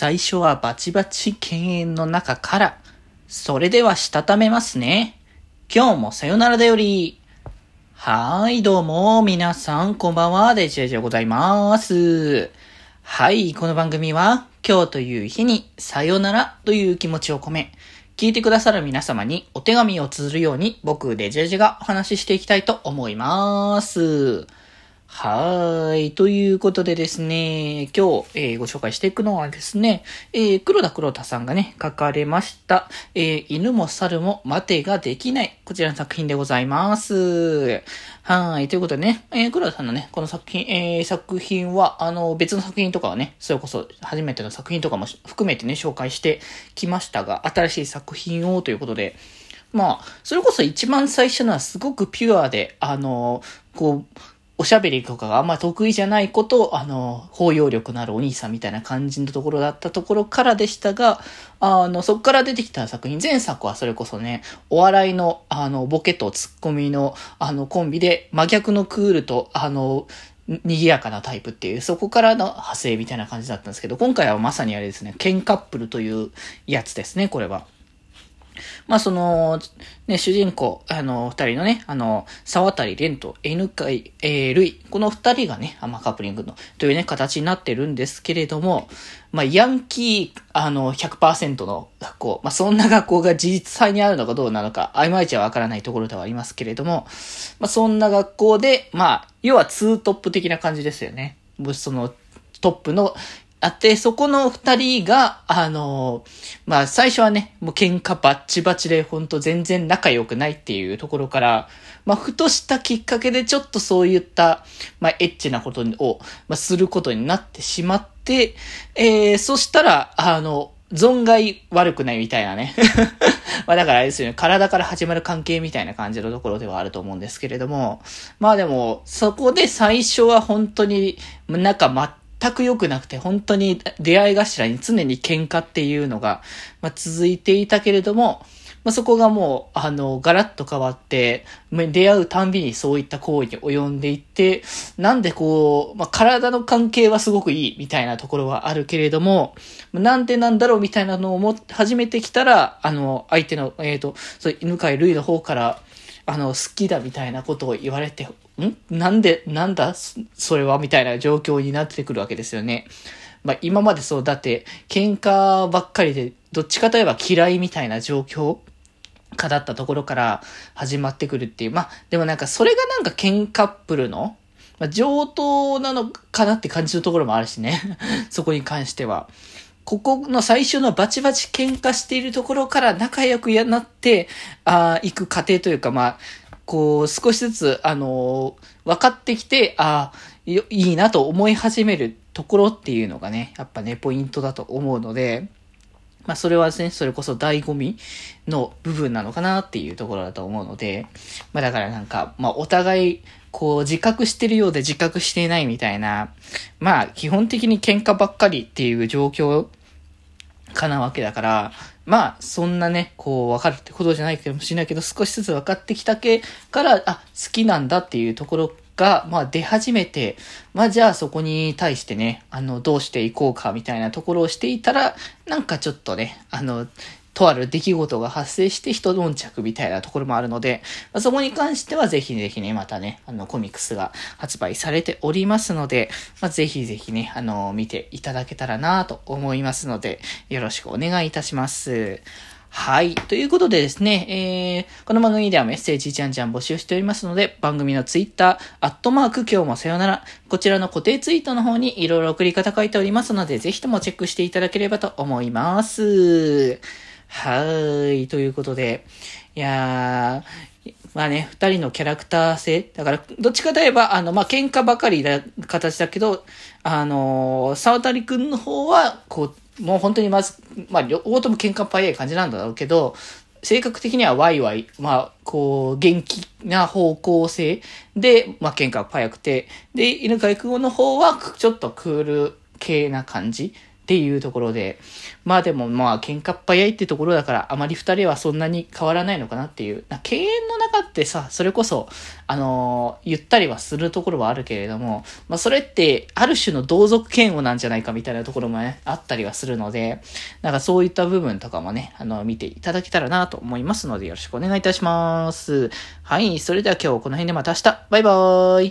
最初はバチバチ犬猿の中から、それではしたためますね。今日もさよならだより。はーい、どうも、皆さん、こんばんは、デジェジでございます。はい、この番組は、今日という日に、さよならという気持ちを込め、聞いてくださる皆様にお手紙を綴るように、僕、デジェジがお話ししていきたいと思います。はーい。ということでですね、今日、えーご紹介していくのはですね、えー黒田黒田さんがね、書かれました、えー犬も猿も待てができない。こちらの作品でございます。はい。ということでね、えー黒田さんのね、この作品、えー作品は、あの、別の作品とかはね、それこそ初めての作品とかも含めてね、紹介してきましたが、新しい作品をということで、まあ、それこそ一番最初のはすごくピュアで、あの、こう、おしゃべりとかがあんま得意じゃないこと、あの、包容力のあるお兄さんみたいな感じのところだったところからでしたが、あの、そこから出てきた作品、前作はそれこそね、お笑いの、あの、ボケとツッコミの、あの、コンビで、真逆のクールと、あの、賑やかなタイプっていう、そこからの派生みたいな感じだったんですけど、今回はまさにあれですね、ケンカップルというやつですね、これは。まあ、その、ね、主人公、あの、二人のね、あの、沢渡蓮と N 海、えー、ルイ、この二人がね、あまあ、カップリングの、というね、形になってるんですけれども、まあ、ヤンキー、あの、100%の学校、まあ、そんな学校が実際にあるのかどうなのか、曖昧値はわからないところではありますけれども、まあ、そんな学校で、まあ、要はツートップ的な感じですよね。その、トップの、あって、そこの二人が、あのまあ、最初はね、もう喧嘩バッチバチで、ほんと全然仲良くないっていうところから、まあ、ふとしたきっかけでちょっとそういった、まあ、エッチなことを、まあ、することになってしまって、えー、そしたら、あの、存外悪くないみたいなね。まあだからあれですよね、体から始まる関係みたいな感じのところではあると思うんですけれども、まあでも、そこで最初は本当に、仲全く良くなくて、本当に出会い頭に常に喧嘩っていうのが、まあ、続いていたけれども、まあ、そこがもう、あの、ガラッと変わって、出会うたんびにそういった行為に及んでいって、なんでこう、まあ、体の関係はすごくいいみたいなところはあるけれども、なんでなんだろうみたいなのを思始めてきたら、あの、相手の、えっ、と、そう、犬飼るいの方から、あの、好きだみたいなことを言われて、ん？なんで、なんだそれは？みたいな状況になってくるわけですよね。まあ今までそう、だって、喧嘩ばっかりで、どっちかといえば嫌いみたいな状況かだったところから始まってくるっていう。まあ、でもなんかそれがなんか喧嘩ップルの、まあ、上等なのかなって感じのところもあるしね。そこに関しては。ここの最初のバチバチ喧嘩しているところから仲良くやなって、ああ、行く過程というか、まあ、こう、少しずつ、あのー分かってきて、ああ、いいなと思い始めるところっていうのがね、やっぱね、ポイントだと思うので、まあ、それはね、それこそ醍醐味の部分なのかなっていうところだと思うので、まあ、だからなんか、まあ、お互い、こう、自覚してるようで自覚していないみたいな、まあ、基本的に喧嘩ばっかりっていう状況かなわけだから、まあ、そんなね、こう、わかるってことじゃないかもしれないけど、少しずつ分かってきたけから、あ、好きなんだっていうところが、まあ、出始めて、まあ、じゃあそこに対してね、あの、どうしていこうかみたいなところをしていたら、なんかちょっとね、あの、とある出来事が発生して一悶着みたいなところもあるので、まあ、そこに関してはぜひぜひね、またね、あの、コミックスが発売されておりますので、まあ、ぜひぜひね、あの、見ていただけたらなと思いますので、よろしくお願いいたします。はい。ということでですね、えー、この番組ではメッセージじゃんじゃん募集しておりますので、番組のツイッター、アットマーク今日もさよなら、こちらの固定ツイートの方にいろいろ送り方書いておりますので、ぜひともチェックしていただければと思います。はい。ということで、いやー、まあね、二人のキャラクター性。だから、どっちかといえば、あの、まあ、喧嘩ばかりな形だけど、あのー、沢谷くんの方は、こう、もう本当にまず、まあ、両方とも喧嘩っ早い感じなんだろうけど、性格的にはワイワイ、まあ、こう、元気な方向性で、まあ、喧嘩っ早くて、で、犬飼くんの方は、ちょっとクール系な感じっていうところで、まあでもまあ喧嘩っ早いってところだからあまり二人はそんなに変わらないのかなっていう。敬遠の中ってさ、それこそ、あのー、言ったりはするところはあるけれども、まあそれってある種の同族嫌悪なんじゃないかみたいなところもね、あったりはするので、なんかそういった部分とかもね、あの、見ていただけたらなと思いますのでよろしくお願いいたします。はい、それでは今日この辺でまた明日。バイバーイ。